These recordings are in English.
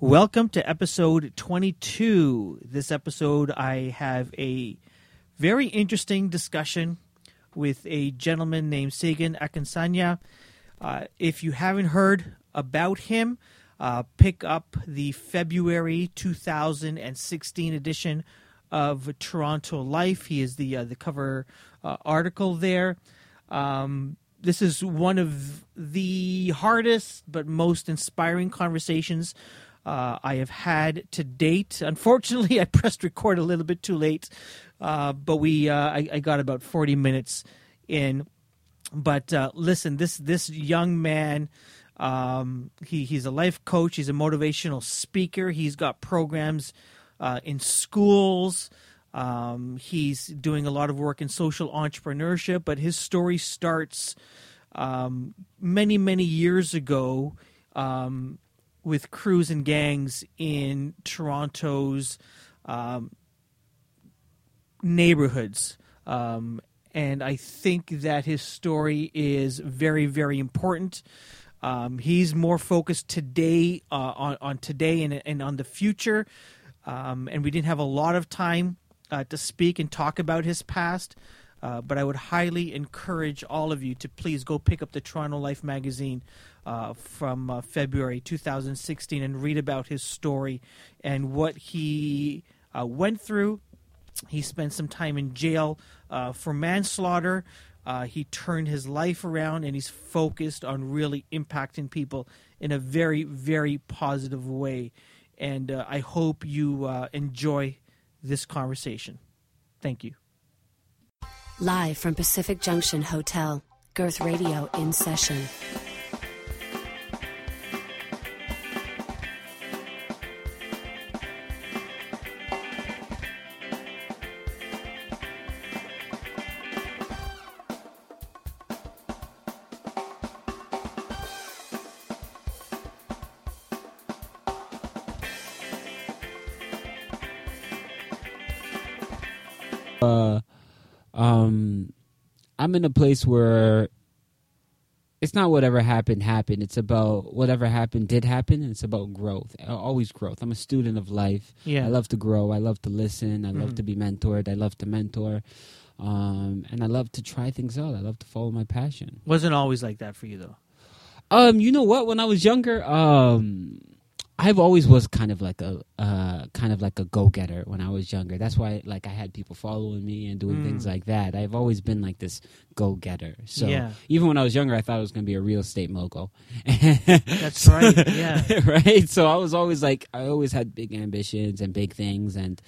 Welcome to episode 22. This episode, I have a very interesting discussion with a gentleman named Segun Akinsanya. Uh, if you haven't heard about him, uh, pick up the February 2016 edition of Toronto Life. He is the uh, the cover uh, article there. Um, this is one of the hardest but most inspiring conversations uh, I have had to date. Unfortunately, I pressed record a little bit too late, uh, but we uh, I, I, got about forty minutes in. But uh, listen, this this young man. Um, he, he's a life coach. He's a motivational speaker. He's got programs uh, in schools. Um, he's doing a lot of work in social entrepreneurship, but his story starts um, many, many years ago um, with crews and gangs in Toronto's um, neighborhoods. Um, and I think that his story is very, very important. Um, he's more focused today uh, on, on today and, and on the future. Um, and we didn't have a lot of time uh, to speak and talk about his past. Uh, but I would highly encourage all of you to please go pick up the Toronto Life magazine uh, from uh, February 2016 and read about his story and what he uh, went through. He spent some time in jail uh, for manslaughter. Uh, he turned his life around and he's focused on really impacting people in a very, very positive way. And I hope you enjoy this conversation. Thank you. Live from Pacific Junction Hotel, Girth Radio in session. In a place where it's not whatever happened happened. It's about whatever happened did happen. And it's about growth. Always growth. I'm a student of life. Yeah. I love to grow. I love to listen. I love mm-hmm. to be mentored. I love to mentor. Um, and I love to try things out. I love to follow my passion. Wasn't always like that for you though. Um, you know what? When I was younger, um, I've always was kind of like a uh, kind of like a go getter when I was younger. That's why like I had people following me and doing mm. things like that. I've always been like this go getter. So yeah. even when I was younger, I thought it was going to be a real estate mogul. That's right. Yeah. right. So I was always like I always had big ambitions and big things and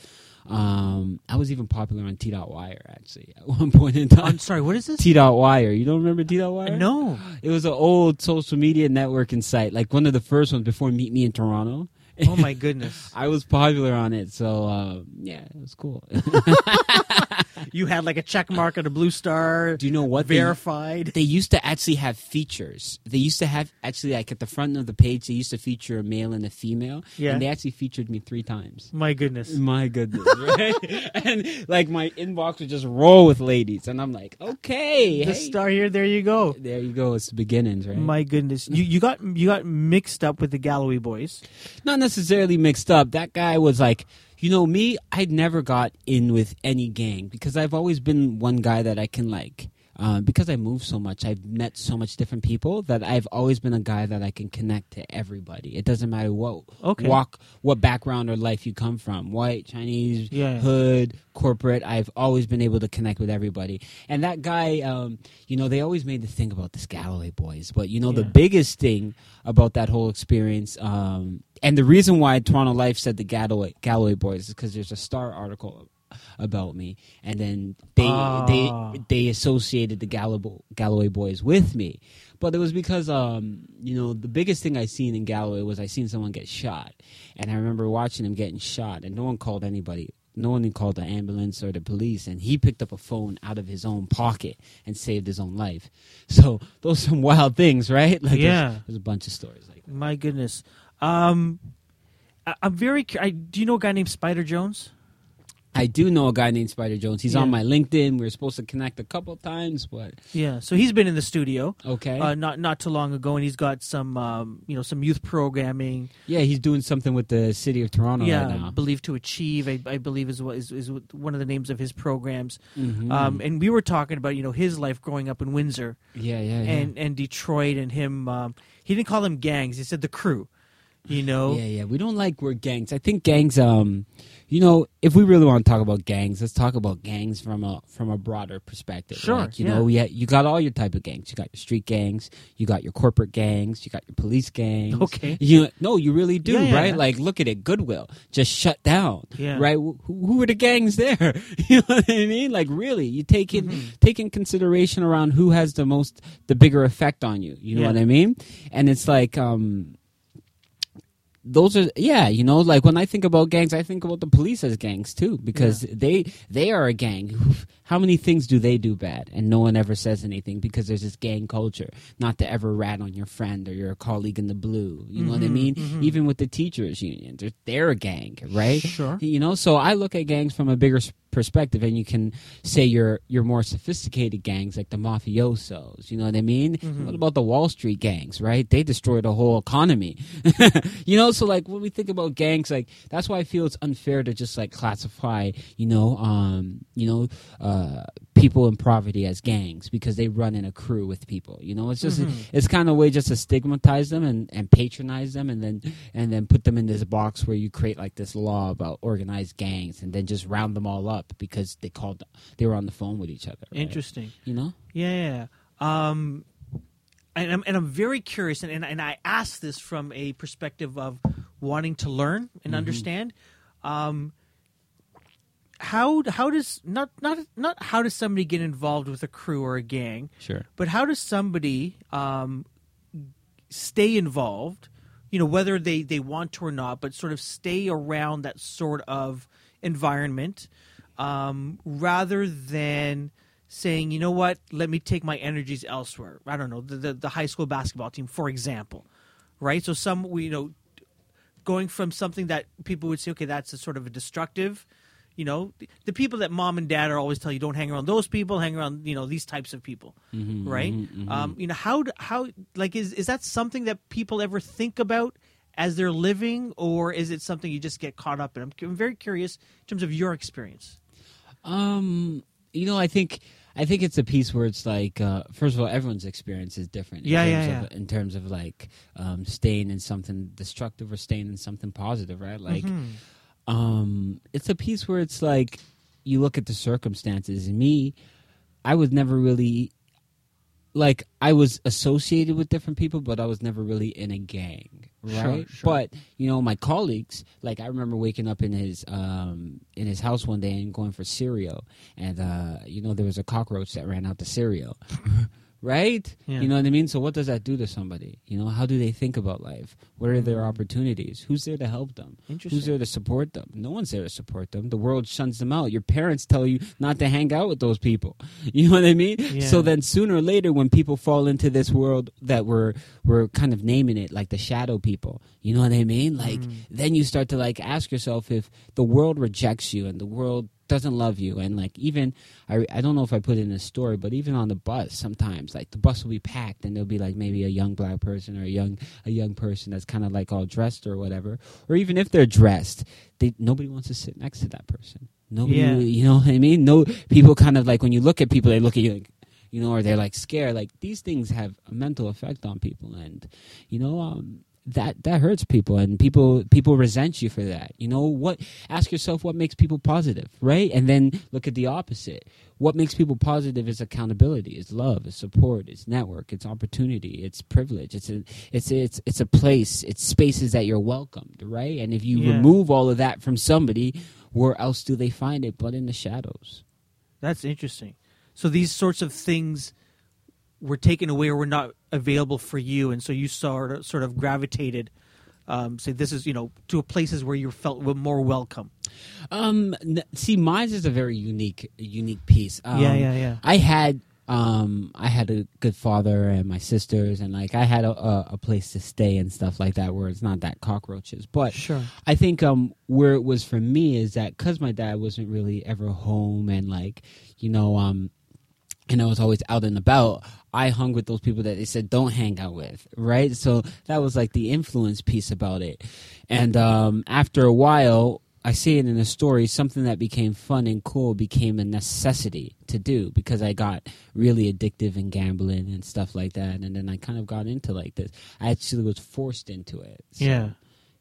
um, I was even popular on T dot wire actually at one point in time. I'm sorry, what is this? T dot wire. You don't remember T dot wire? No. It was an old social media networking site, like one of the first ones before Meet Me in Toronto. Oh my goodness! I was popular on it, so uh, yeah, it was cool. you had like a check mark and a blue star. Do you know what verified? They, they, used to actually have features. They used to have actually like at the front of the page. They used to feature a male and a female. Yeah, and they actually featured me three times. My goodness, my goodness, right? and like my inbox would just roll with ladies, and I'm like, okay, the hey. star here. There you go. There you go. It's the beginnings, right? My goodness, you you got you got mixed up with the Galloway boys. Not necessarily mixed up. That guy was like you know me I'd never got in with any gang because i've always been one guy that i can like uh, because I move so much, I've met so much different people that I've always been a guy that I can connect to everybody. It doesn't matter what okay. walk, what background or life you come from, white, Chinese, yeah. hood, corporate. I've always been able to connect with everybody. And that guy, um, you know, they always made the thing about this Galloway boys, but you know, yeah. the biggest thing about that whole experience, um, and the reason why Toronto Life said the Galloway, Galloway boys is because there's a Star article about me, and then they ah. they they associated the Galloway, Galloway boys with me. But it was because um, you know the biggest thing I seen in Galloway was I seen someone get shot, and I remember watching him getting shot, and no one called anybody. No one called the ambulance or the police, and he picked up a phone out of his own pocket and saved his own life. So those are some wild things, right? Like yeah, there's, there's a bunch of stories like that. My goodness, um, I, am very. I, do you know a guy named Spider Jones? I do know a guy named Spider Jones. He's Yeah. on my LinkedIn. We were supposed to connect a couple times, but Yeah, so he's been in the studio okay. uh, not not too long ago, and he's got some um, you know some youth programming. yeah, he's doing something with the city of Toronto yeah, right now. believe to achieve. I, I believe is what is, is one of the names of his programs. Mhm. Um, and we were talking about you know his life growing up in Windsor yeah, yeah, yeah. and and Detroit, and him. Um, he didn't call them gangs. He said the crew. You know. Yeah, yeah. We don't like word gangs. I think gangs. Um, you know, if we really want to talk about gangs, let's talk about gangs from a from a broader perspective. Sure, Like, you yeah. know, yeah, you got all your type of gangs. You got your street gangs. You got your corporate gangs. You got your police gangs. Okay. You no, you really do, Yeah, yeah, right? Like, look at it. Goodwill just shut down. Yeah. Right. Who, who are the gangs there? you know what I mean? Like, really, you take in Mm-hmm. take in consideration around who has the most the bigger effect on you. You know what I mean? And it's like, um those are yeah you know like when i think about gangs i think about the police as gangs too because they they are a gang. How many things do they do bad? And no one ever says anything because there's this gang culture not to ever rat on your friend or your colleague in the blue. You know what i Mm-hmm, mean? even with the teachers union they're, they're a gang right? Sure. you know so i look at gangs from a bigger perspective and you can say you're you're more sophisticated gangs like the mafiosos you know what i mean? Mm-hmm. what about the wall street gangs right? They destroyed the whole economy. You know so like when we think about gangs like that's why i feel it's unfair to just like classify you know um you know uh people in poverty as gangs because they run in a crew with people you know it's just it's kind of a way just to stigmatize them and and patronize them and then and then put them in this box where you create like this law about organized gangs and then just round them all up because they called they were on the phone with each other right? Interesting. you know Yeah. Um, and I'm and I'm very curious, and and, and I ask this from a perspective of wanting to learn Mm-hmm. and understand. Um, how how does not not not how does somebody get involved with a crew or a gang, sure but how does somebody um, stay involved? You know, whether they they want to or not, but sort of stay around that sort of environment, um, rather than saying, you know what, let me take my energies elsewhere. I don't know the the, the high school basketball team, for example, right? So some we you know going from something that people would say, okay, that's a sort of a destructive, you know, the, the people that mom and dad are always tell you don't hang around those people, hang around, you know, these types of people, right? Um, you know, how how like is is that something that people ever think about as they're living, or is it something you just get caught up in? I'm, I'm very curious in terms of your experience. Um, you know, I think I think it's a piece where it's like, uh, first of all, everyone's experience is different. In Yeah, terms yeah, Of, in terms of like um, staying in something destructive or staying in something positive, right? Like, Mm-hmm. Um, it's a piece where it's like you look at the circumstances. And me, I was never really like I was associated with different people, but I was never really in a gang, Sure, right? sure. But you know, my colleagues, like I remember waking up in his um in his house one day and going for cereal, and uh, you know there was a cockroach that ran out the cereal. Right, Yeah. you know what I mean. So, what does that do to somebody? You know, how do they think about life? What are their opportunities? Who's there to help them? Interesting. Who's there to support them? No one's there to support them. The world shuns them out. Your parents tell you not to hang out with those people. You know what I mean? Yeah. So then sooner or later when people fall into this world that we're we're kind of naming it like the shadow people. You know what I mean? Like Mm. then you start to like ask yourself if the world rejects you and the world doesn't love you. And like even I, I don't know if I put it in a story but even on the bus sometimes like the bus will be packed and there'll be like maybe a young black person or a young a young person that's kind of like all dressed or whatever. Or even if they're dressed they nobody wants to sit next to that person. Nobody Yeah. you know what I mean? No people kind of like when you look at people they look at you like you know or they're like scared. Like these things have a mental effect on people. And you know um that that hurts people and people people resent you for that. You know what ask yourself what makes people positive right? And then look at the opposite. What makes people positive is accountability is love is support it's network it's opportunity it's privilege it's a it's it's it's a place it's spaces that you're welcomed right? And if you Yeah. remove all of that from somebody where else do they find it but in the shadows? That's interesting. So these sorts of things were taken away or were not available for you, and so you sort of, sort of gravitated. Um, say this is you know to places where you felt more welcome. Um, see, mine is a very unique, unique piece. Um, Yeah, yeah, yeah. I had um, I had a good father and my sisters, and like I had a, a, a place to stay and stuff like that, where it's not that cockroaches. But Sure. I think um, where it was for me is that because my dad wasn't really ever home, and like you know, um, and I was always out and about. I hung with those people that they said don't hang out with, right? So that was like the influence piece about it. And um, after a while, I see it in the story, something that became fun and cool became a necessity to do because I got really addictive in gambling and stuff like that. And then I kind of got into like this. I actually was forced into it. So, Yeah.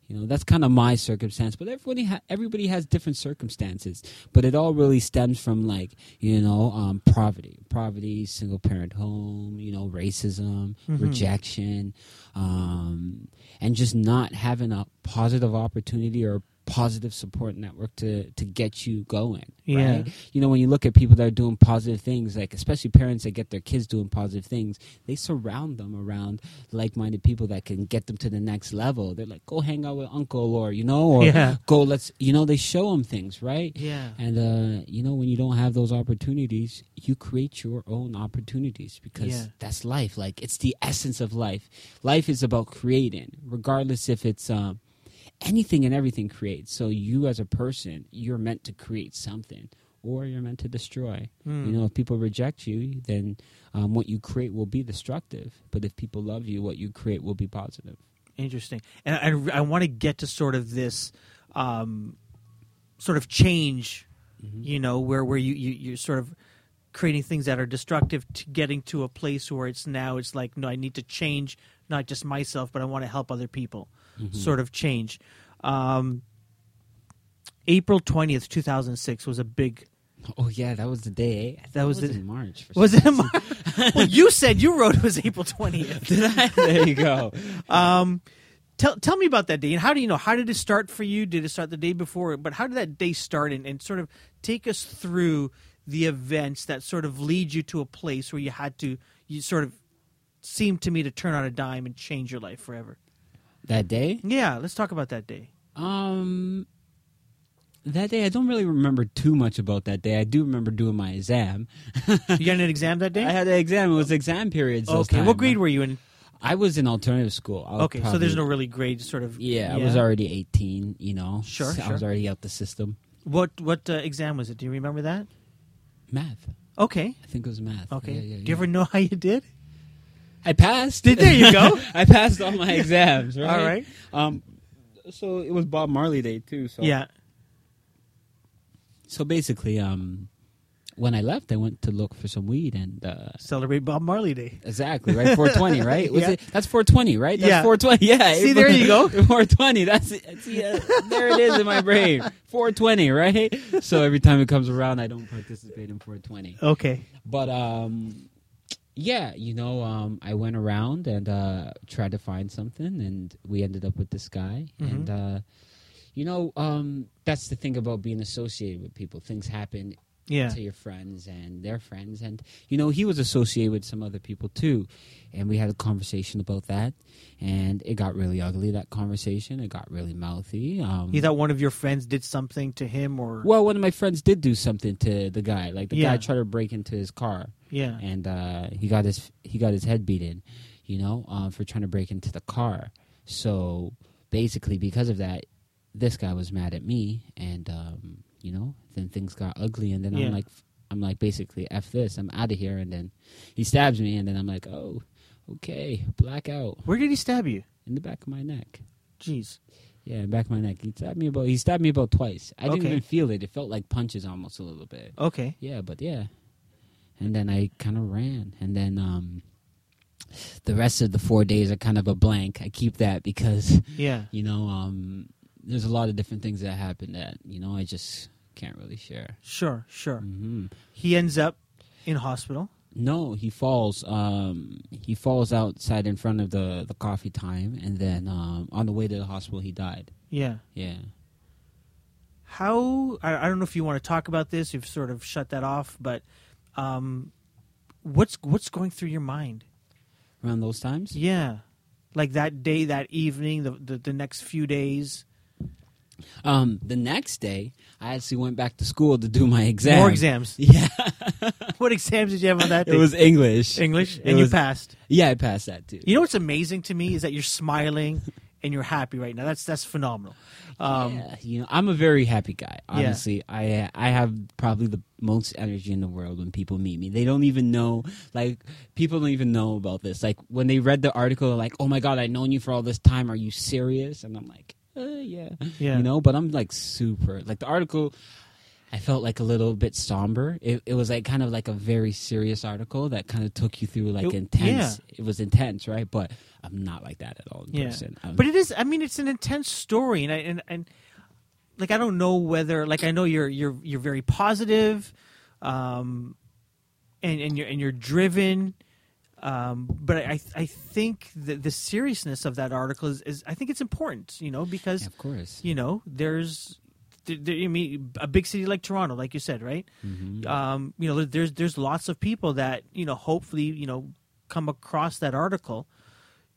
You know, that's kind of my circumstance, but everybody ha- everybody has different circumstances. But it all really stems from like you know um, poverty, poverty, single parent home, you know, racism, Mhm. rejection, um, and just not having a positive opportunity or positive support network to to get you going. Yeah. Right? You know, when you look at people that are doing positive things, like especially parents that get their kids doing positive things, they surround them around like-minded people that can get them to the next level. They're like, "Go hang out with uncle," or you know, or Yeah. go let's you know, they show them things, right? Yeah. And uh, you know, when you don't have those opportunities, you create your own opportunities because Yeah. that's life. Like it's the essence of life. Life is about creating, regardless if it's um, anything and everything creates. So you, as a person, you're meant to create something, or you're meant to destroy. Mm. You know, if people reject you, then um, what you create will be destructive. But if people love you, what you create will be positive. Interesting. And I, I want to get to sort of this um, sort of change, Mm-hmm. you know, where, where you, you, you're sort of creating things that are destructive to getting to a place where it's now it's like, no, I need to change not just myself, but I want to help other people Mm-hmm. sort of change. Um, April 20th, 2006 was a big. Oh yeah, that was the day. eh? That was was in March. for Was it in March? well, you said you wrote it was April 20th. Did I? there you go. Um, tell tell me about that day and how do you know? How did it start for you? Did it start the day before? But how did that day start? And, and sort of take us through the events that sort of lead you to a place where you had to you sort of seemed to me to turn on a dime and change your life forever. That day? Yeah, let's talk about that day. Um, that day I don't really remember too much about that day. I do remember doing my exam. You got an exam that day? I had an exam. It was exam periods. okay, what grade were you in? I was in alternative school. Okay, so there's no really grade sort of. Yeah, I was already 18. You know, Sure, So I was already out the system. What what uh, exam was it? Do you remember that? Math. Okay, I think it was math. okay. Yeah, yeah, Do you ever know how you did? I passed. Did- there you go. I passed all my exams. Right? All right. Um, so it was Bob Marley Day too. So Yeah. So basically, um, when I left, I went to look for some weed and uh, Celebrate Bob Marley Day. exactly right, 420, right? Was Yeah. it? That's 420, right? That's Yeah. 420. Yeah. See, there you go. 420. That's it. See, uh, there it is in my brain. 420, right? So every time it comes around, I don't participate in 420. Okay. But um, yeah, you know, um, I went around and uh, tried to find something, and we ended up with this guy. Mhm. And uh, you know, um, that's the thing about being associated with people. Things happen Yeah. to your friends and their friends, and you know, he was associated with some other people too. And we had a conversation about that, and it got really ugly. That conversation, it got really mouthy. Um, You thought one of your friends did something to him, or well, one of my friends did do something to the guy. Like the Yeah. guy tried to break into his car yeah, and uh, he got his he got his head beaten, you know, uh, for trying to break into the car. So basically, because of that, this guy was mad at me, and um, you know, then things got ugly, and then Yeah. I'm like, I'm like, basically, f this, I'm out of here, and then he stabs me, and then I'm like, oh, okay, blackout where did he stab you? in the back of my neck. Jeez. Yeah, in the back of my neck. He stabbed me about. He stabbed me about twice. I didn't even feel it. It felt like punches almost a little bit. Okay. Yeah, but yeah. And then I kind of ran. And then um the rest of the 4 days are kind of a blank. I keep that because, Yeah. you know, um there's a lot of different things that happen that, you know, I just can't really share. Sure. Sure. hmm He ends up in hospital. No, he falls um he falls outside in front of the the coffee time and then um on the way to the hospital he died. Yeah. Yeah. How? I, I don't know if you want to talk about this. You've sort of shut that off, but um, what's what's going through your mind? Around those times? Yeah, like that day, that evening, the the, the next few days. Um, the next day, I actually went back to school to do my exam. More exams. Yeah, What exams did you have on that day? it was English. English, and you passed. Yeah, I passed that too. You know what's amazing to me is that you're smiling and you're happy right now. That's that's phenomenal. Um, yeah, you know, I'm a very happy guy. Yeah. Honestly, I I have probably the most energy in the world when people meet me. They don't even know, like, people don't even know about this. Like, when they read the article, they're like, "Oh my god, I've known you for all this time. Are you serious?" And I'm like, uh, "Yeah, Yeah. You know, but I'm like super. Like the article, I felt like a little bit somber. It, it was like kind of like a very serious article that kind of took you through like It- intense. It was intense, right? But I'm not like that at all in yeah, person. I'm- but it is. I mean, it's an intense story, and I, and and like I don't know whether like I know you're you're you're very positive, um, and and you're and you're driven. Um, but I I think that the seriousness of that article is, is I think it's important, you know, because Yeah, of course. you know there's there, there, I mean a big city like Toronto, like you said, right? Mhm. um, you know, there's there's lots of people that you know hopefully you know come across that article,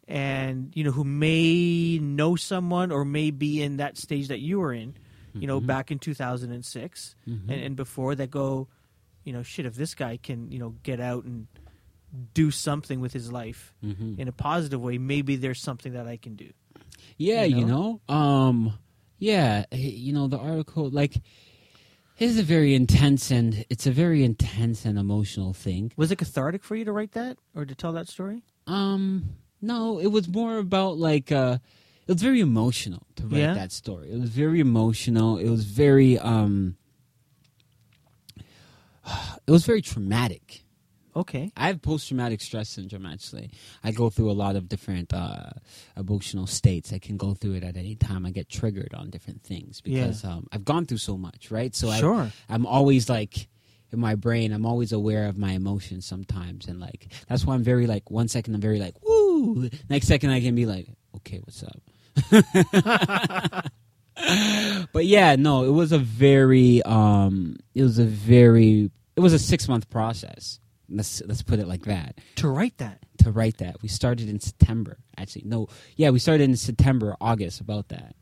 and you know who may know someone or may be in that stage that you were in, you know, back in 2006 Mhm. and, and before that go, you know, shit, if this guy can you know get out and do something with his life Mhm. in a positive way, maybe there's something that I can do. Yeah, you you know, um, yeah, you know, the article like it is a very intense and it's a very intense and emotional thing. Was it cathartic for you to write that or to tell that story? Um, no, it was more about like uh, it was very emotional to write Yeah? that story. It was very emotional. It was very um, it was very traumatic. Okay. I have post traumatic stress syndrome. Actually, I go through a lot of different uh, emotional states. I can go through it at any time. I get triggered on different things Yeah. because um, I've gone through so much, right? So Sure. I, I'm always like in my brain. I'm always aware of my emotions sometimes, and like that's why I'm very like one second I'm very like woo. Next second I can be like okay, what's up? but yeah, no, it was a very um, it was a very it was a six month process. Let's let's put it like that To write that. to write that. We started in September. Actually, no, yeah, we started in September, August about that.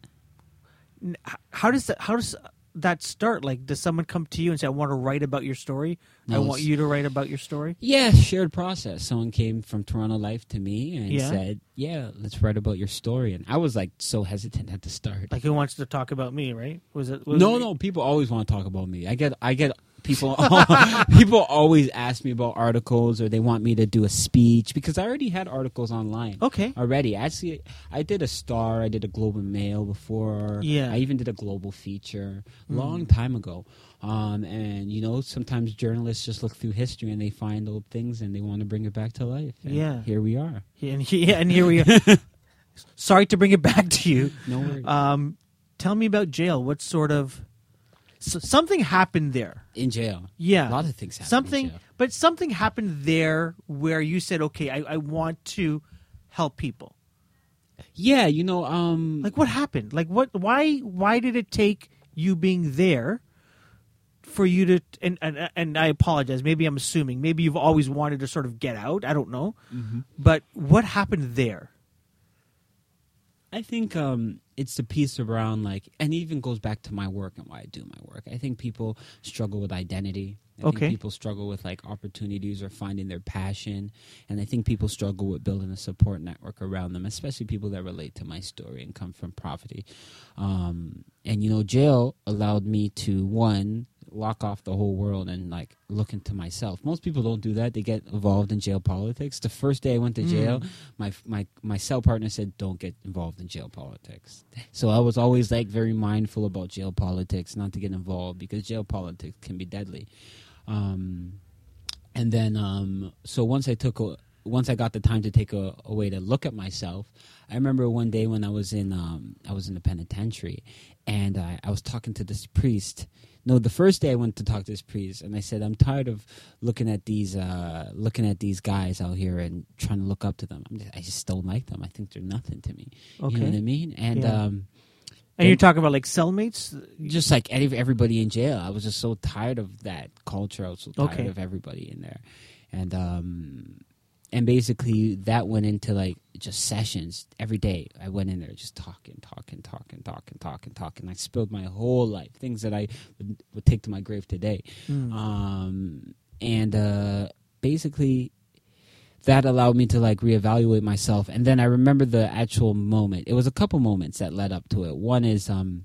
How does that how does that start like does someone come to you and say i want to write about your story i want you to write about your story Yeah, shared process. Someone came from Toronto Life to me and Yeah. said, "Yeah, let's write about your story." And I was like so hesitant at the start. like who wants to talk about me right was it was no, it- no, people always want to talk about me. I get, I get people. people always ask me about articles or they want me to do a speech because I already had articles online. okay already. Actually, I did a star. I did a Globe and Mail before. Yeah. I even did a global feature a long time ago. Um, and you know, sometimes journalists just look through history and they find old things and they want to bring it back to life. And Yeah. here we are. and, he- and here we are sorry to bring it back to you No worries. um tell me about jail what sort of so something happened there. In jail. yeah. A lot of things happen. in something but something happened there where you said okay I, I want to help people. Yeah, you know, um, like what happened? Like what why why did it take you being there for you to and and, and i apologize. Maybe i'm assuming. Maybe you've always wanted to sort of get out. I don't know. Mm-hmm. but what happened there I think um, it's the piece around like, and even goes back to my work and why I do my work. I think people struggle with identity. I Okay. think people struggle with like opportunities or finding their passion, and I think people struggle with building a support network around them, especially people that relate to my story and come from poverty. Um, and you know, jail allowed me to one lock off the whole world and like look into myself. Most people don't do that; they get involved in jail politics. The first day I went to jail, my my my cell partner said, "Don't get involved in jail politics." So I was always like very mindful about jail politics, not to get involved because jail politics can be deadly. Um, and then, um, so once I took a, once I got the time to take a, a way to look at myself, I remember one day when I was in um, I was in the penitentiary, and I, I was talking to this priest. No, the first day I went to talk to this priest, and I said, "I'm tired of looking at these uh, looking at these guys out here and trying to look up to them. Just, I just don't like them. I think they're nothing to me. You know what I mean? And Yeah. um, and you're talking about like cellmates just like every, everybody in jail. I was just so tired of that culture. I was so tired Okay. of everybody in there, and um, and basically that went into like just sessions every day. I went in there just talking, talking, talking, talking, talking, talking. I spilled my whole life, things that I would, would take to my grave today. Mm. Um, and uh, basically, that allowed me to like reevaluate myself. And then I remember the actual moment. It was a couple moments that led up to it. One is um,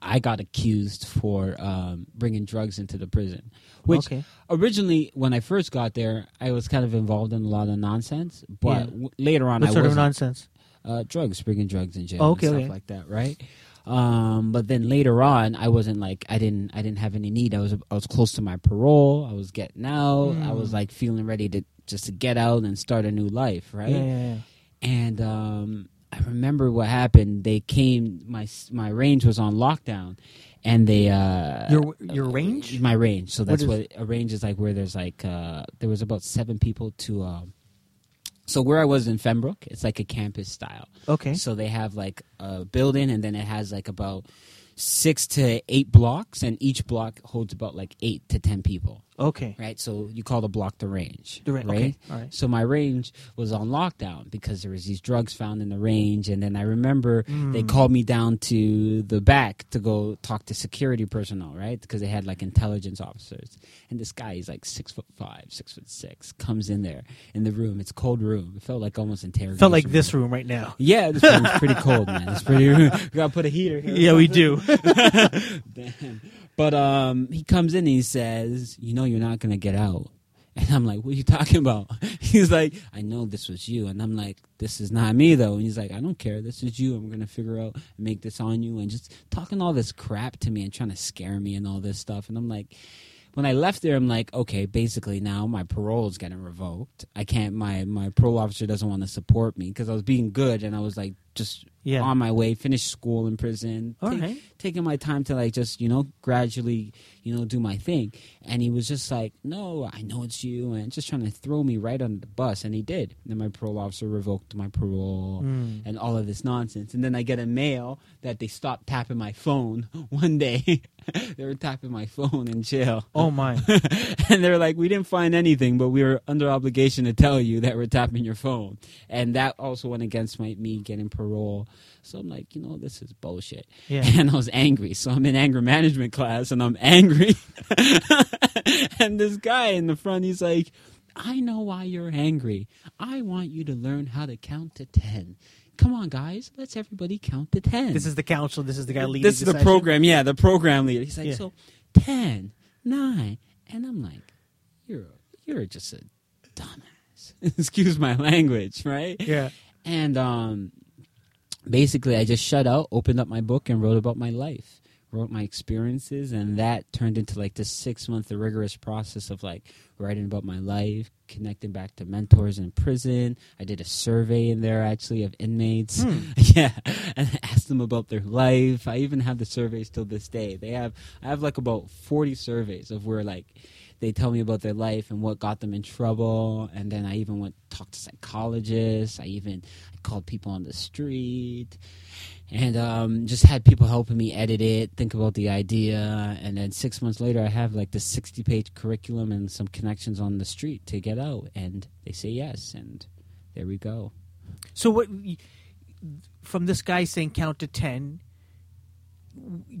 I got accused for um, bringing drugs into the prison, which okay. originally when I first got there, I was kind of involved in a lot of nonsense. But Yeah. w- later on, What I sort of wasn't nonsense? uh, drugs, bringing drugs in jail, okay, and stuff okay. like that, right? Um, but then later on, I wasn't like I didn't I didn't have any need. I was I was close to my parole. I was getting out. I was Mm. like feeling ready to just to get out and start a new life, right? Yeah, yeah, yeah. And um, I remember what happened. They came. My my range was on lockdown, and they uh, Your your range? my range. So that's is- what, a range is like. Where there's like uh, there was about seven people to. Um, so where I was in Fenbrook, it's like a campus style. Okay. So they have like a building, and then it has like about six to eight blocks, and each block holds about like eight to ten people. Okay. Right. So you call the block the range. The ra- right. okay, all right. So my range was on lockdown because there was these drugs found in the range, and then I remember Mm. they called me down to the back to go talk to security personnel, right? Because they had like intelligence officers, and this guy he's like six foot five, six foot six, comes in there in the room. It's a cold room. It felt like almost interrogation. Felt like room. this room right now. Yeah, this room's pretty cold, man. It's pretty. we gotta put a heater here. Yeah, we do. Damn. But um, he comes in and he says, "You know, you're not gonna get out." And I'm like, "What are you talking about?" He's like, "I know this was you," and I'm like, "This is not me, though." And he's like, "I don't care. This is you. I'm gonna figure out and make this on you," and just talking all this crap to me and trying to scare me and all this stuff. And I'm like. When I left there, I'm like, okay, basically now my parole is getting revoked. I can't. My my parole officer doesn't want to support me because I was being good and I was like just Yeah. on my way, finished school in prison, take- right. taking my time to like just you know gradually you know do my thing and he was just like no i know it's you and just trying to throw me right under the bus and he did and then my parole officer revoked my parole Mm. and all of this nonsense and then i get a mail that they stopped tapping my phone one day they were tapping my phone in jail Oh my. and they're like, we didn't find anything, but we were under obligation to tell you that we're tapping your phone. And that also went against my me getting parole. So I'm like, you know, this is bullshit. Yeah. And I was angry. So I'm in anger management class and I'm angry. and this guy in the front, he's like, I know why you're angry. I want you to learn how to count to 10. Come on, guys. Let's everybody count to 10 This is the council. This is the guy leading. this is the session. program. Yeah, the program leader. He's like, Yeah. so 10, 9. And I'm like, you're you're just a dumbass. Excuse my language, right? Yeah. And um, basically, I just shut out, opened up my book, and wrote about my life, wrote my experiences, and that turned into like this six month rigorous process of like writing about my life, connecting back to mentors in prison. I did a survey in there actually of inmates. Hmm. yeah, and I asked them about their life. I even have the surveys till this day. They have I have like about forty surveys of where like they tell me about their life and what got them in trouble. And then I even went talked to psychologists. I even I called people on the street, and um, just had people helping me edit it, think about the idea. And then six months later, I have like the sixty-page curriculum and some connections on the street to get out, and they say yes, and there we go. So what? From this guy saying count to ten,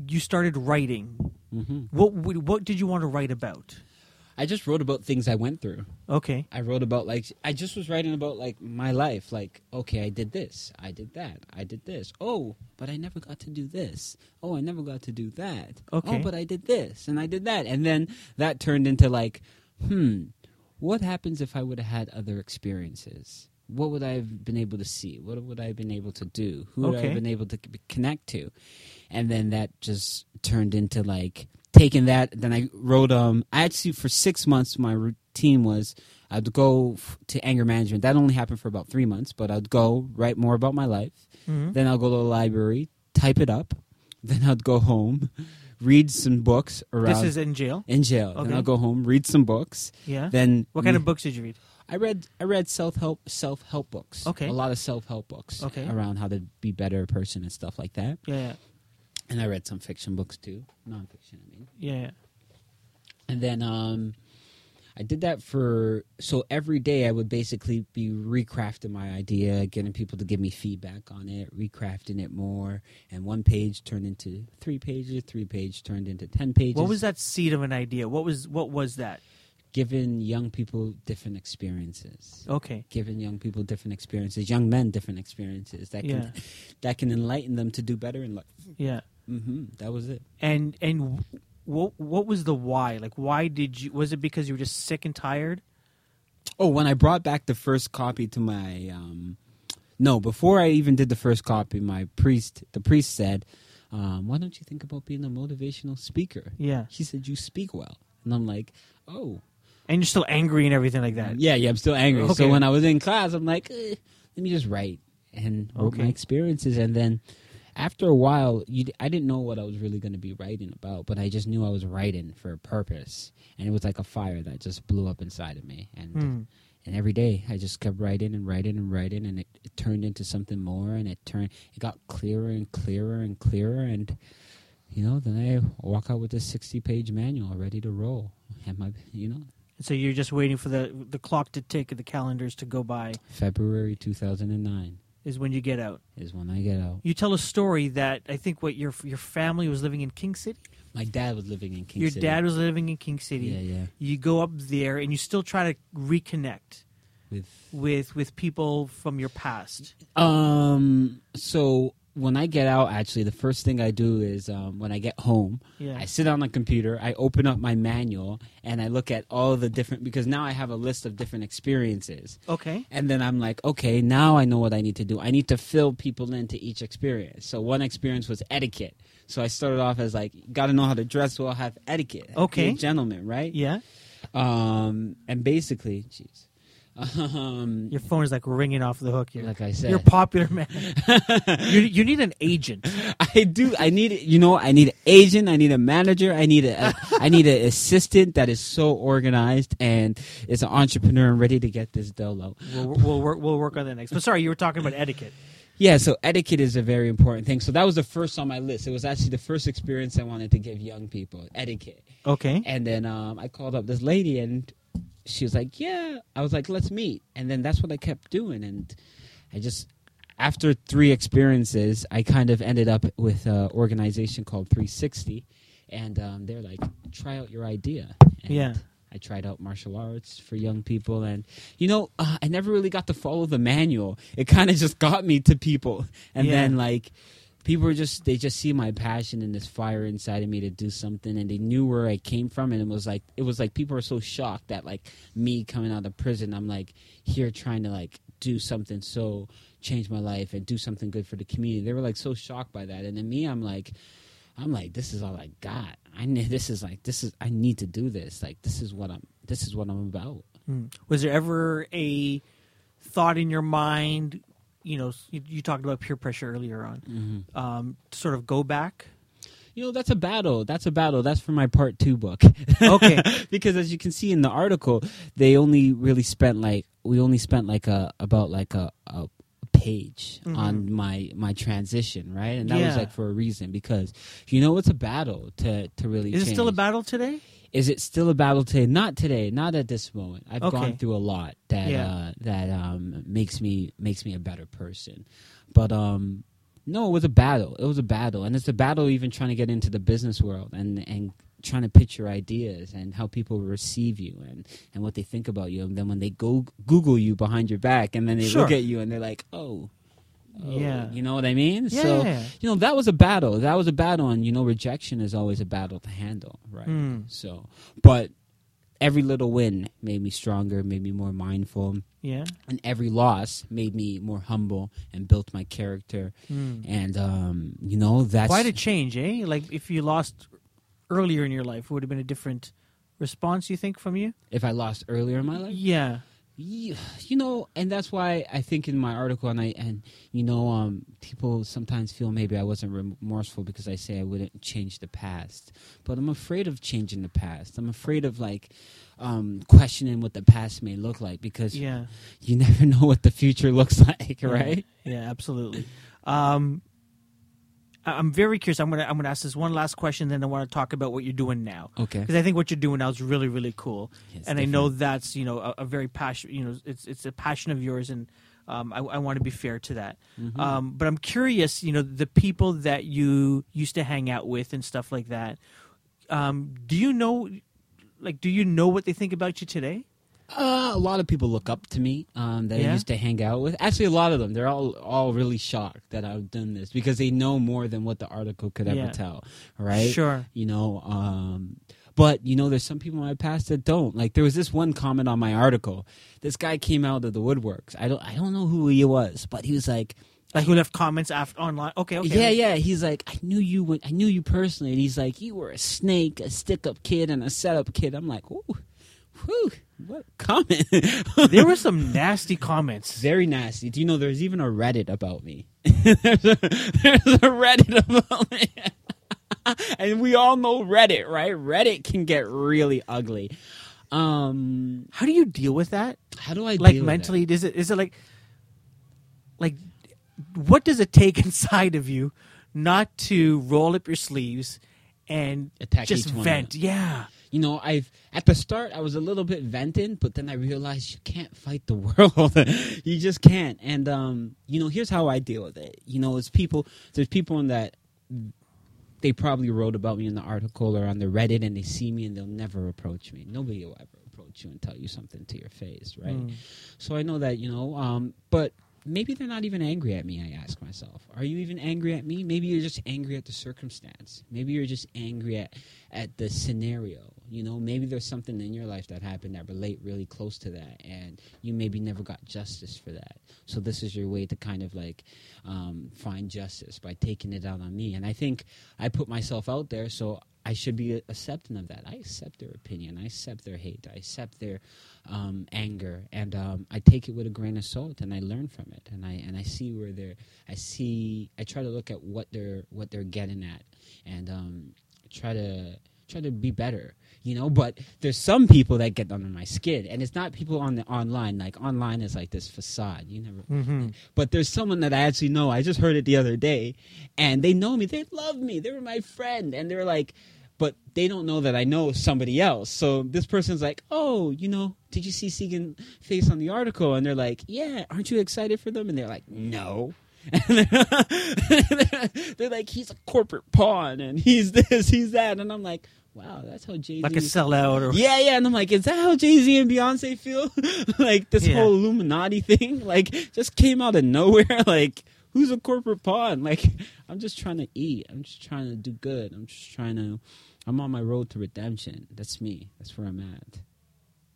you started writing. hmm What what did you want to write about? I just wrote about things I went through. Okay. I wrote about like I just was writing about like my life. Like, okay, I did this, I did that, I did this. Oh, but I never got to do this. Oh, I never got to do that. Okay. Oh, but I did this and I did that, and then that turned into like, hmm, what happens if I would have had other experiences? What would I have been able to see? What would I have been able to do? Who would I have been able to connect to? And then that just turned into like taking that. Then I wrote. Um, I actually for six months my routine was I'd go f- to anger management. That only happened for about three months, but I'd go write more about my life. Mhm. Then I'll go to the library, type it up. Then I'd go home, read some books around. This is in jail. in jail. Then I'll go home, read some books. Yeah. Then what kind of books did you read? I read I read self help self help books. Okay. A lot of self help books. Okay. Around how to be better person and stuff like that. Yeah. Yeah. And I read some fiction books too. Nonfiction, I mean. Yeah. yeah. And then um I did that for so every day I would basically be recrafting my idea, getting people to give me feedback on it, recrafting it more, and one page turned into three pages, three page turned into ten pages. What was that seed of an idea? What was what was that? Giving young people different experiences. Okay. Giving young people different experiences, young men different experiences that can Yeah. that can enlighten them to do better in life. Yeah. Hmm That was it. And and what what was the why? Like why did you was it because you were just sick and tired? Oh, when I brought back the first copy to my um no, before I even did the first copy, my priest the priest said, um, why don't you think about being a motivational speaker? Yeah. He said you speak well. And I'm like, Oh. And you're still angry and everything like that. Yeah, yeah, I'm still angry. Okay. So when I was in class, I'm like, eh, let me just write and wrote my experiences and then after a while, you, I didn't know what I was really going to be writing about, but I just knew I was writing for a purpose, and it was like a fire that just blew up inside of me. And Hmm. and every day I just kept writing and writing and writing and it, it turned into something more and it turned it got clearer and clearer and clearer. And you know then I walk out with this 60 page manual ready to roll. And my you know. So you're just waiting for the the clock to tick, the calendars to go by. February 2009 is when you get out. is when I get out. You tell a story that I think what your your family was living in King City. My dad was living in King your City. Your dad was living in King City. yeah yeah You go up there and you still try to reconnect with with with people from your past. um so when I get out actually the first thing I do is um, when I get home Yeah. I sit on the computer, I open up my manual, and I look at all the different because now I have a list of different experiences. okay. And then I'm like, okay, now I know what I need to do. I need to fill people into each experience. So one experience was etiquette. So I started off as like, got to know how to dress well, have etiquette. Okay. Be a gentleman, right? Yeah. Um, and basically, jeez. Um, Your phone is like ringing off the hook here. like I said, You're a popular man. you, you need an agent. I do. I need, you know, I need an agent. I need a manager. I need a, I need an assistant that is so organized and is an entrepreneur and ready to get this dolo. We'll, we'll work. We'll work on that next. But sorry, you were talking about etiquette. Yeah, so etiquette is a very important thing. So that was the first on my list. It was actually the first experience I wanted to give young people etiquette. Okay. And then um, I called up this lady, and she was like, "Yeah." I was like, "Let's meet." And then that's what I kept doing, and I just. After three experiences, I kind of ended up with an organization called 360, and um, they're like, "Try out your idea." And Yeah. I tried out martial arts for young people, and you know, uh, I never really got to follow the manual. It kind of just got me to people, and Yeah. then like people were just they just see my passion and this fire inside of me to do something, and they knew where I came from, and it was like it was like people were so shocked that like me coming out of prison, I'm like here trying to like do something so change my life and do something good for the community. They were like so shocked by that, and then me, I'm like. I'm like, this is all I got. I need this is like this is I need to do this. Like this is what I'm this is what I'm about. Hmm. Was there ever a thought in your mind? You know, you, you talked about peer pressure earlier on. Mm-hmm. Um, to sort of go back. You know, that's a battle. That's a battle. That's for my part two book. Okay. because as you can see in the article, they only really spent like we only spent like a about like a, a page Mhm. on my my transition, right? And that was like for a reason because you know it's a battle to to really. Is it still a battle today? Is it still a battle today? Not today. Not at this moment. I've Okay. gone through a lot that Yeah. uh, that um, makes me makes me a better person. But um, no, it was a battle. It was a battle, and it's a battle even trying to get into the business world and and trying to pitch your ideas and how people receive you and and what they think about you. And then when they go Google you behind your back, and then they look at you and they're like, oh. Oh," Yeah. you know what I mean. Yeah. So you know that was a battle. That was a battle, and you know rejection is always a battle to handle, right? Hmm. So, but every little win made me stronger, made me more mindful, Yeah. and every loss made me more humble and built my character. Hmm. And um, you know that's Quite a change, eh? Like if you lost earlier in your life, it would have been a different response. You think from you? if I lost earlier in my life. Yeah. Yeah, you know, and that's why I think in my article, and I and you know, um, people sometimes feel maybe I wasn't remorseful because I say I wouldn't change the past, but I'm afraid of changing the past. I'm afraid of like um, questioning what the past may look like because Yeah. you never know what the future looks like, right? Yeah, absolutely. Um, I'm very curious. I'm gonna I'm gonna ask this one last question, then I want to talk about what you're doing now. Okay. Because I think what you're doing now is really really cool, It's and I know that's you know a, a very passion. You know, it's it's a passion of yours, and um, I, I want to be fair to that. Mm-hmm. Um, but I'm curious. You know, the people that you used to hang out with and stuff like that. Um, do you know, like, do you know what they think about you today? Uh, a lot of people look up to me um, that I used to hang out with. Actually, a lot of them. They're all all really shocked that I've done this because they know more than what the article could ever Yeah. tell. Right? Sure. You know. Um, but you know, there's some people in my past that don't. Like there was this one comment on my article. This guy came out of the woodworks. I don't I don't know who he was, but he was like, Like who left comments after online? Okay, okay. yeah, yeah. He's like, I knew you. When, I knew you personally. And he's like, you were a snake, a stick-up kid, and a set-up kid. I'm like, ooh, whew, what comment? There were some nasty comments. Very nasty. Do you know there's even a Reddit about me? there's, a, there's a Reddit about me. and we all know Reddit, right? Reddit can get really ugly. Um, How do you deal with that? how do I Like deal mentally, is it is it like like what does it take inside of you not to roll up your sleeves and Attack just each one vent? Yeah. You know, I've at the start I was a little bit venting, but then I realized you can't fight the world. you just can't. And um, you know, here's how I deal with it. You know, it's people. There's people in that they probably wrote about me in the article or on the Reddit, and they see me and they'll never approach me. Nobody will ever approach you and tell you something to your face, right? Mm. So I know that you know, um, but maybe they're not even angry at me. I ask myself, are you even angry at me? Maybe you're just angry at the circumstance. Maybe you're just angry at at the scenario. You know, maybe there's something in your life that happened that relate really close to that, and you maybe never got justice for that. So this is your way to kind of like um, find justice by taking it out on me. And I think I put myself out there, so I should be accepting of that. I accept their opinion. I accept their hate. I accept their um, anger, and um, I take it with a grain of salt, and I learn from it, and I and I see where they're. I see. I try to look at what they're what they're getting at, and um, try to try to be better. You know, but there's some people that get under my skin, and it's not people on the online. Like online is like this facade. You never. Mm-hmm. But there's someone that I actually know. I just heard it the other day, and they know me. They love me. They were my friend, and they're like, but they don't know that I know somebody else. So this person's like, oh, you know, did you see Segun face on the article? And they're like, yeah, aren't you excited for them? And they're like, no. And they're, they're like, he's a corporate pawn, and he's this, he's that, and I'm like, wow, that's how Jay Z. Like a sellout or Yeah, yeah, and I'm like, is that how Jay Z and Beyonce feel? like this Yeah. whole Illuminati thing, like just came out of nowhere. like, who's a corporate pawn? Like, I'm just trying to eat. I'm just trying to do good. I'm just trying to. I'm on my road to redemption. That's me. That's where I'm at.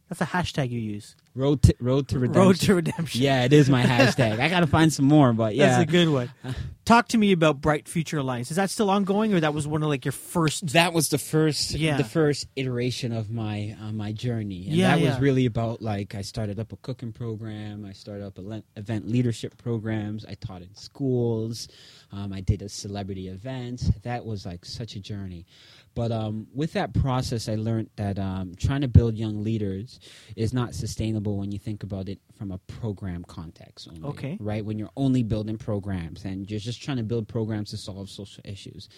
That's a hashtag you use. Road to road to redemption. Road to redemption. Yeah, it is my hashtag. I gotta find some more, but yeah, That's a good one. Talk to me about Bright Future Alliance. Is that still ongoing, or that was one of like your first? that was the first Yeah. the first iteration of my uh, my journey and Yeah, that yeah. was really about like i started up a cooking program i started up ele- event leadership programs i taught in schools um, i did a celebrity event that was like such a journey but um, with that process i learned that um, trying to build young leaders is not sustainable when you think about it from a program context only, Okay. right? When you're only building programs and you're just trying to build programs to solve social issues.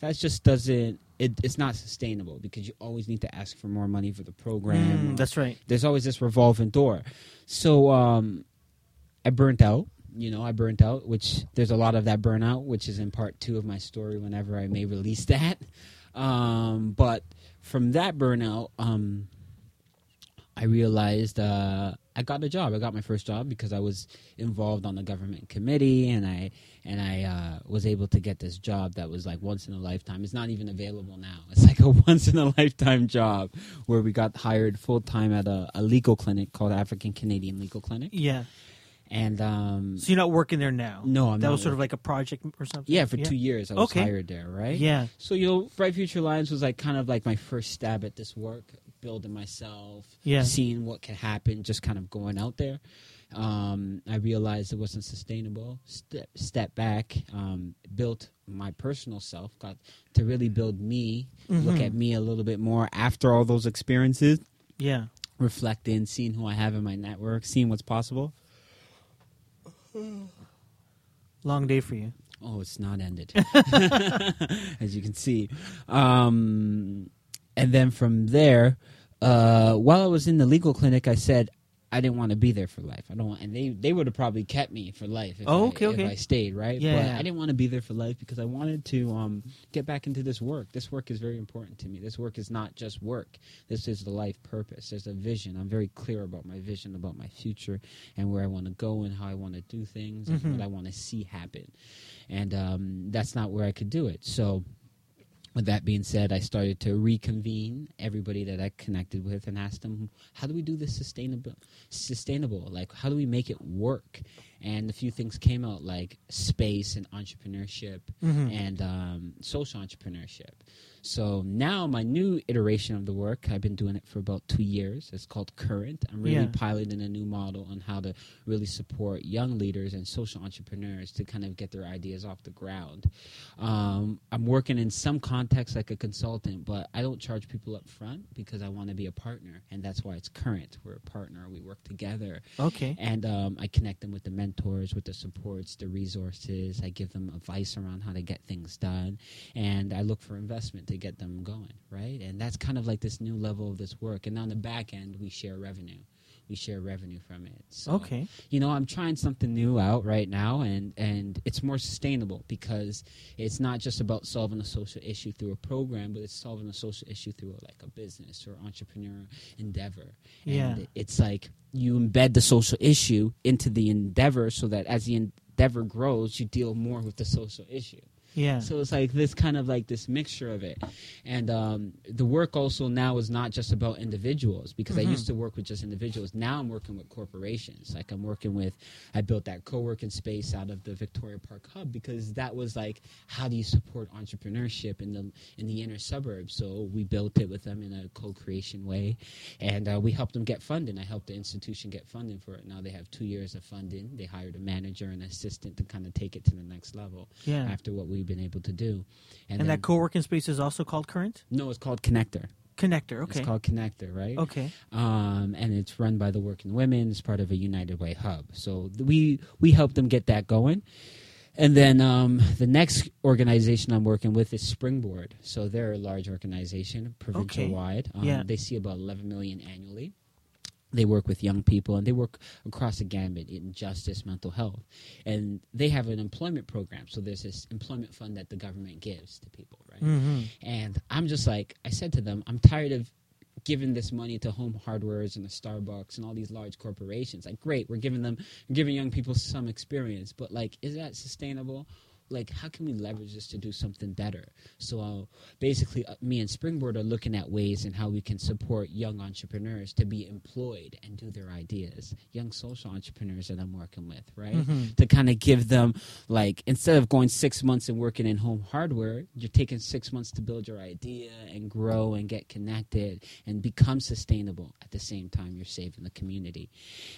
That just doesn't it, it's not sustainable because you always need to ask for more money for the program. Mm, that's right. there's always this revolving door. So um i burnt out you know i burnt out which there's a lot of that burnout which is in part two of my story whenever i may release that um but from that burnout um I realized uh, I got a job. I got my first job because I was involved on the government committee, and I and I uh, was able to get this job that was like once in a lifetime. It's not even available now. It's like a once in a lifetime job where we got hired full time at a, a legal clinic called African Canadian Legal Clinic, Yeah. And um, So you're not working there now. No, I'm That was sort of like a project or something. yeah, for two years I was Okay. hired there, right? Yeah. So you know, Bright Future Alliance was like kind of like my first stab at this work, building myself, Yeah. seeing what could happen, just kind of going out there. Um, I realized it wasn't sustainable. Step step back, um, built my personal self, got to really build me, look Mhm. at me a little bit more after all those experiences, Yeah. reflecting, seeing who I have in my network, seeing what's possible. Long day for you. Oh, it's not ended, as you can see. Um, and then from there, uh, while I was in the legal clinic, I said I didn't want to be there for life. I don't, want, and they they would have probably kept me for life. If Oh, I, okay, okay. If I stayed, right? Yeah. But I didn't want to be there for life because I wanted to um, get back into this work. This work is very important to me. This work is not just work. This is the life purpose. There's a vision. I'm very clear about my vision, about my future, and where I want to go, and how I want to do things, Mhm. and what I want to see happen. And um, that's not where I could do it. So with that being said, I started to reconvene everybody that I connected with and asked them, how do we do this sustainable? Sustainable, like how do we make it work? And a few things came out like space and entrepreneurship Mhm. and um, social entrepreneurship. So now my new iteration of the work, I've been doing it for about two years. It's called Currant. I'm really Yeah. piloting a new model on how to really support young leaders and social entrepreneurs to kind of get their ideas off the ground. Um, I'm working in some contexts like a consultant, but I don't charge people up front because I want to be a partner, and that's why it's Currant. We're a partner. We work together Okay. and um, I connect them with the mentors, with the supports, the resources. I give them advice around how to get things done, and I look for investment to get them going. Right, and that's kind of like this new level of this work. And on the back end, we share revenue. We share revenue from it. So, Okay. you know, I'm trying something new out right now, and and it's more sustainable because it's not just about solving a social issue through a program, but it's solving a social issue through like a business or entrepreneur endeavor. Yeah. And it's like you embed the social issue into the endeavor so that as the endeavor grows, you deal more with the social issue. Yeah. So it's like this kind of like this mixture of it. And um, the work also now is not just about individuals because I Mhm. used to work with just individuals. Now I'm working with corporations. Like I'm working with, I built that co working space out of the Victoria Park Hub because that was like, how do you support entrepreneurship in the in the inner suburbs? So we built it with them in a co creation way. And uh, we helped them get funding. I helped the institution get funding for it. Now they have two years of funding. They hired a manager and assistant to kind of take it to the next level yeah. after what we've been able to do. And, then- that co-working space is also called Currant no, it's called Connector. Connector. Okay. It's called Connector, right? okay. Um, and it's run by the Working Women. It's part of a United Way hub. So we we help them get that going. And then um, the next organization I'm working with is Springboard. So they're a large organization, provincial wide. Um, Yeah. They see about 11 million annually. They work with young people and they work across the gambit in justice, mental health. And they have an employment program. So there's this employment fund that the government gives to people, right? hmm And I'm just like, I said to them, I'm tired of giving this money to home hardwares and the Starbucks and all these large corporations. Like, great, we're giving them, we're giving young people some experience, but like, is that sustainable? Like, how can we leverage this to do something better? So, uh, basically, uh, me and Springboard are looking at ways and how we can support young entrepreneurs to be employed and do their ideas. Young social entrepreneurs that I'm working with, right? Mhm. to kind of give them like instead of going six months and working in home hardware you're taking six months to build your idea and grow and get connected and become sustainable at the same time you're saving the community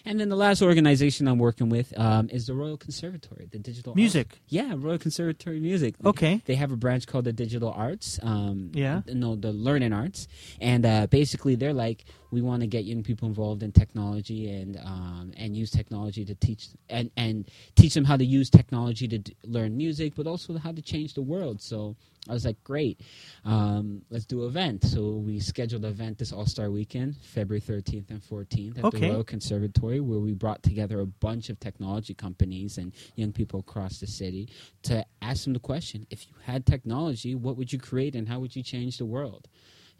and then the last organization i'm working with um, is the royal conservatory the digital Music. Arts. yeah royal conservatory music Okay. they have a branch called the digital arts um, Yeah. no the learning arts and uh, basically they're like we want to get young people involved in technology and um, and use technology to teach and and teach them how to use technology to d- learn music but also how to change the world so I was like, great, um, let's do an event. So we scheduled an event this All Star Weekend, February 13th and 14th at Okay. the Royal Conservatory, where we brought together a bunch of technology companies and young people across the city to ask them the question: If you had technology, what would you create, and how would you change the world?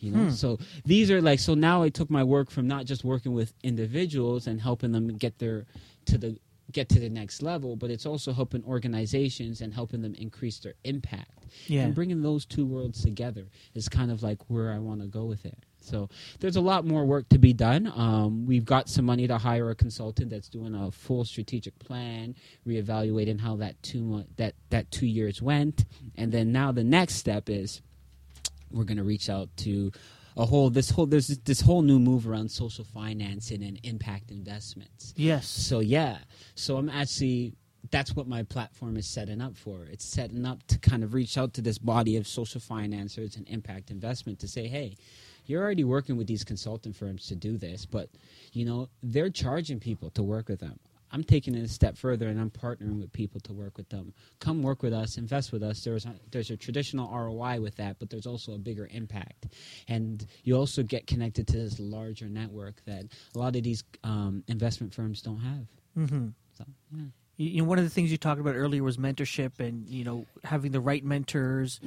You know, Hmm. so these are like so now I took my work from not just working with individuals and helping them get their to the get to the next level, but it's also helping organizations and helping them increase their impact. Yeah. And bringing those two worlds together is kind of like where I want to go with it. So there's a lot more work to be done. Um, we've got some money to hire a consultant that's doing a full strategic plan, reevaluating how that two that that two years went, and then now the next step is we're going to reach out to a whole this whole there's this whole new move around social financing and impact investments. Yes. So yeah, so I'm actually that's what my platform is setting up for. It's setting up to kind of reach out to this body of social financiers and impact investment to say, hey, you're already working with these consultant firms to do this, but you know they're charging people to work with them. I'm taking it a step further and I'm partnering with people to work with them. Come work with us, invest with us. There's a, there's a traditional ROI with that, but there's also a bigger impact, and you also get connected to this larger network that a lot of these um, investment firms don't have. Mm-hmm. So yeah. You you know, one of the things you talked about earlier was mentorship, and you know, having the right mentors.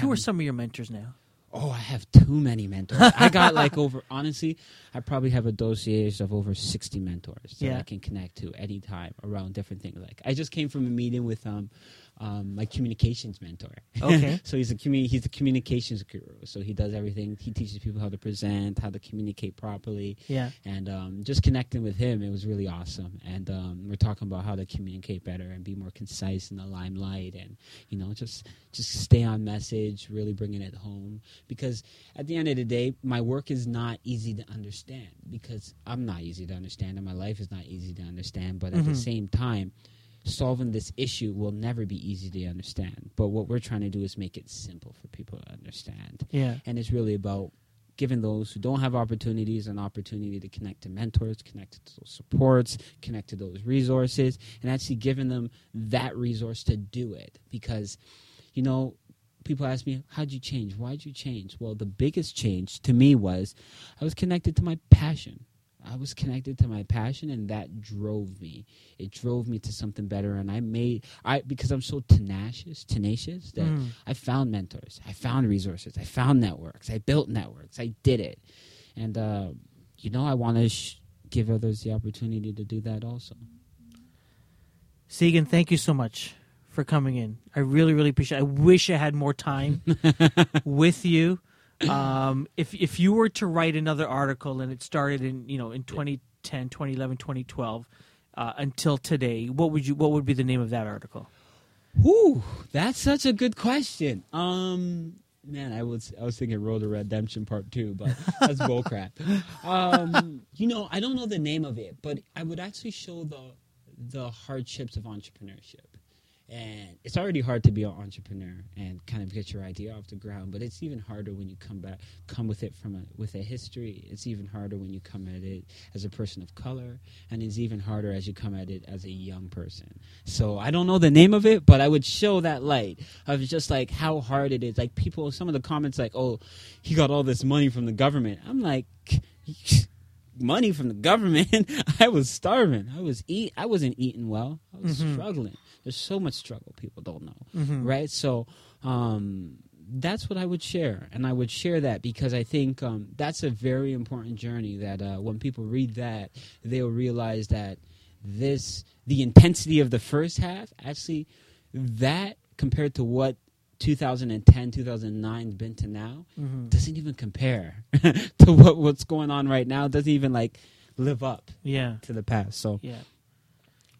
Who are some of your mentors now? Oh, I have too many mentors. I got like over. Honestly, I probably have a dossier of over sixty mentors that Yeah. I can connect to anytime around different things. Like I just came from a meeting with um, um my communications mentor. Okay. so he's a commu- he's a communications guru. So he does everything. He teaches people how to present, how to communicate properly, Yeah. and um, just connecting with him, it was really awesome. And um, we're talking about how to communicate better and be more concise in the limelight, and you know, just just stay on message, really bringing it home. Because at the end of the day, my work is not easy to understand because I'm not easy to understand, and my life is not easy to understand. But at the Mhm. same time. Solving this issue will never be easy to understand, but what we're trying to do is make it simple for people to understand. Yeah. and it's really about giving those who don't have opportunities an opportunity to connect to mentors connect to those supports connect to those resources and actually giving them that resource to do it. Because you know people ask me how'd you change? Why'd you change? Well the biggest change to me was i was connected to my passion I was connected to my passion and that drove me. It drove me to something better and I made I because I'm so tenacious, tenacious that Mm. I found mentors, I found resources, I found networks, I built networks, I did it, and uh, you know I want to sh- give others the opportunity to do that also. Segun, thank you so much for coming in. I really, really appreciate. it. I wish I had more time with you. Um, if if you were to write another article and it started in you know in 2010, 2011, 2012 uh, until today, what would you what would be the name of that article? Whew, that's such a good question. Um, man, I was I was thinking Road to Redemption Part Two, but that's bullcrap. Um, you know, I don't know the name of it, but I would actually show the the hardships of entrepreneurship. And it's already hard to be an entrepreneur and kind of get your idea off the ground, but it's even harder when you come back, come with it from a with a history. It's even harder when you come at it as a person of color, and it's even harder as you come at it as a young person. So I don't know the name of it, but I would show that light of just like how hard it is. Like people, some of the comments like, "Oh, he got all this money from the government." I'm like, money from the government. I was starving. I was eat. I wasn't eating well. I was Mhm. struggling. There's so much struggle people don't know, Mhm. right? So um, that's what I would share, and I would share that because I think um, that's a very important journey. That uh, when people read that, they'll realize that this the intensity of the first half actually that compared to what 2010 2009 been to now Mhm. doesn't even compare to what what's going on right now. Doesn't even like live up Yeah, to the past. So yeah.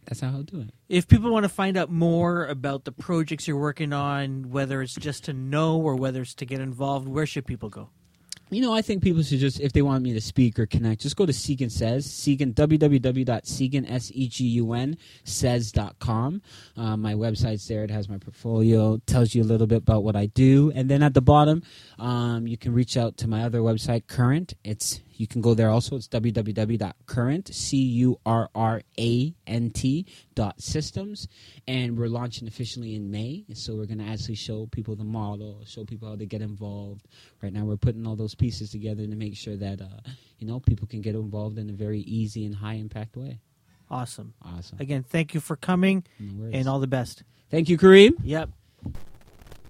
That's how I'll do it. If people want to find out more about the projects you're working on, whether it's just to know or whether it's to get involved, where should people go? You know, I think people should just, if they want me to speak or connect, just go to Segun Says, Segun, www.segun, S-E-G-U-N, says.com. Uh, my website's there. It has my portfolio, tells you a little bit about what I do. And then at the bottom, um, you can reach out to my other website, Currant. It's you can go there also. It's www.currant, C-U-R-R-A-N-T dot systems. And we're launching officially in May. So we're going to actually show people the model, show people how to get involved. Right now we're putting all those pieces together to make sure that, uh, you know, people can get involved in a very easy and high impact way. Awesome. Awesome. Again, thank you for coming No and all the best. Thank you, Kareem. Yep.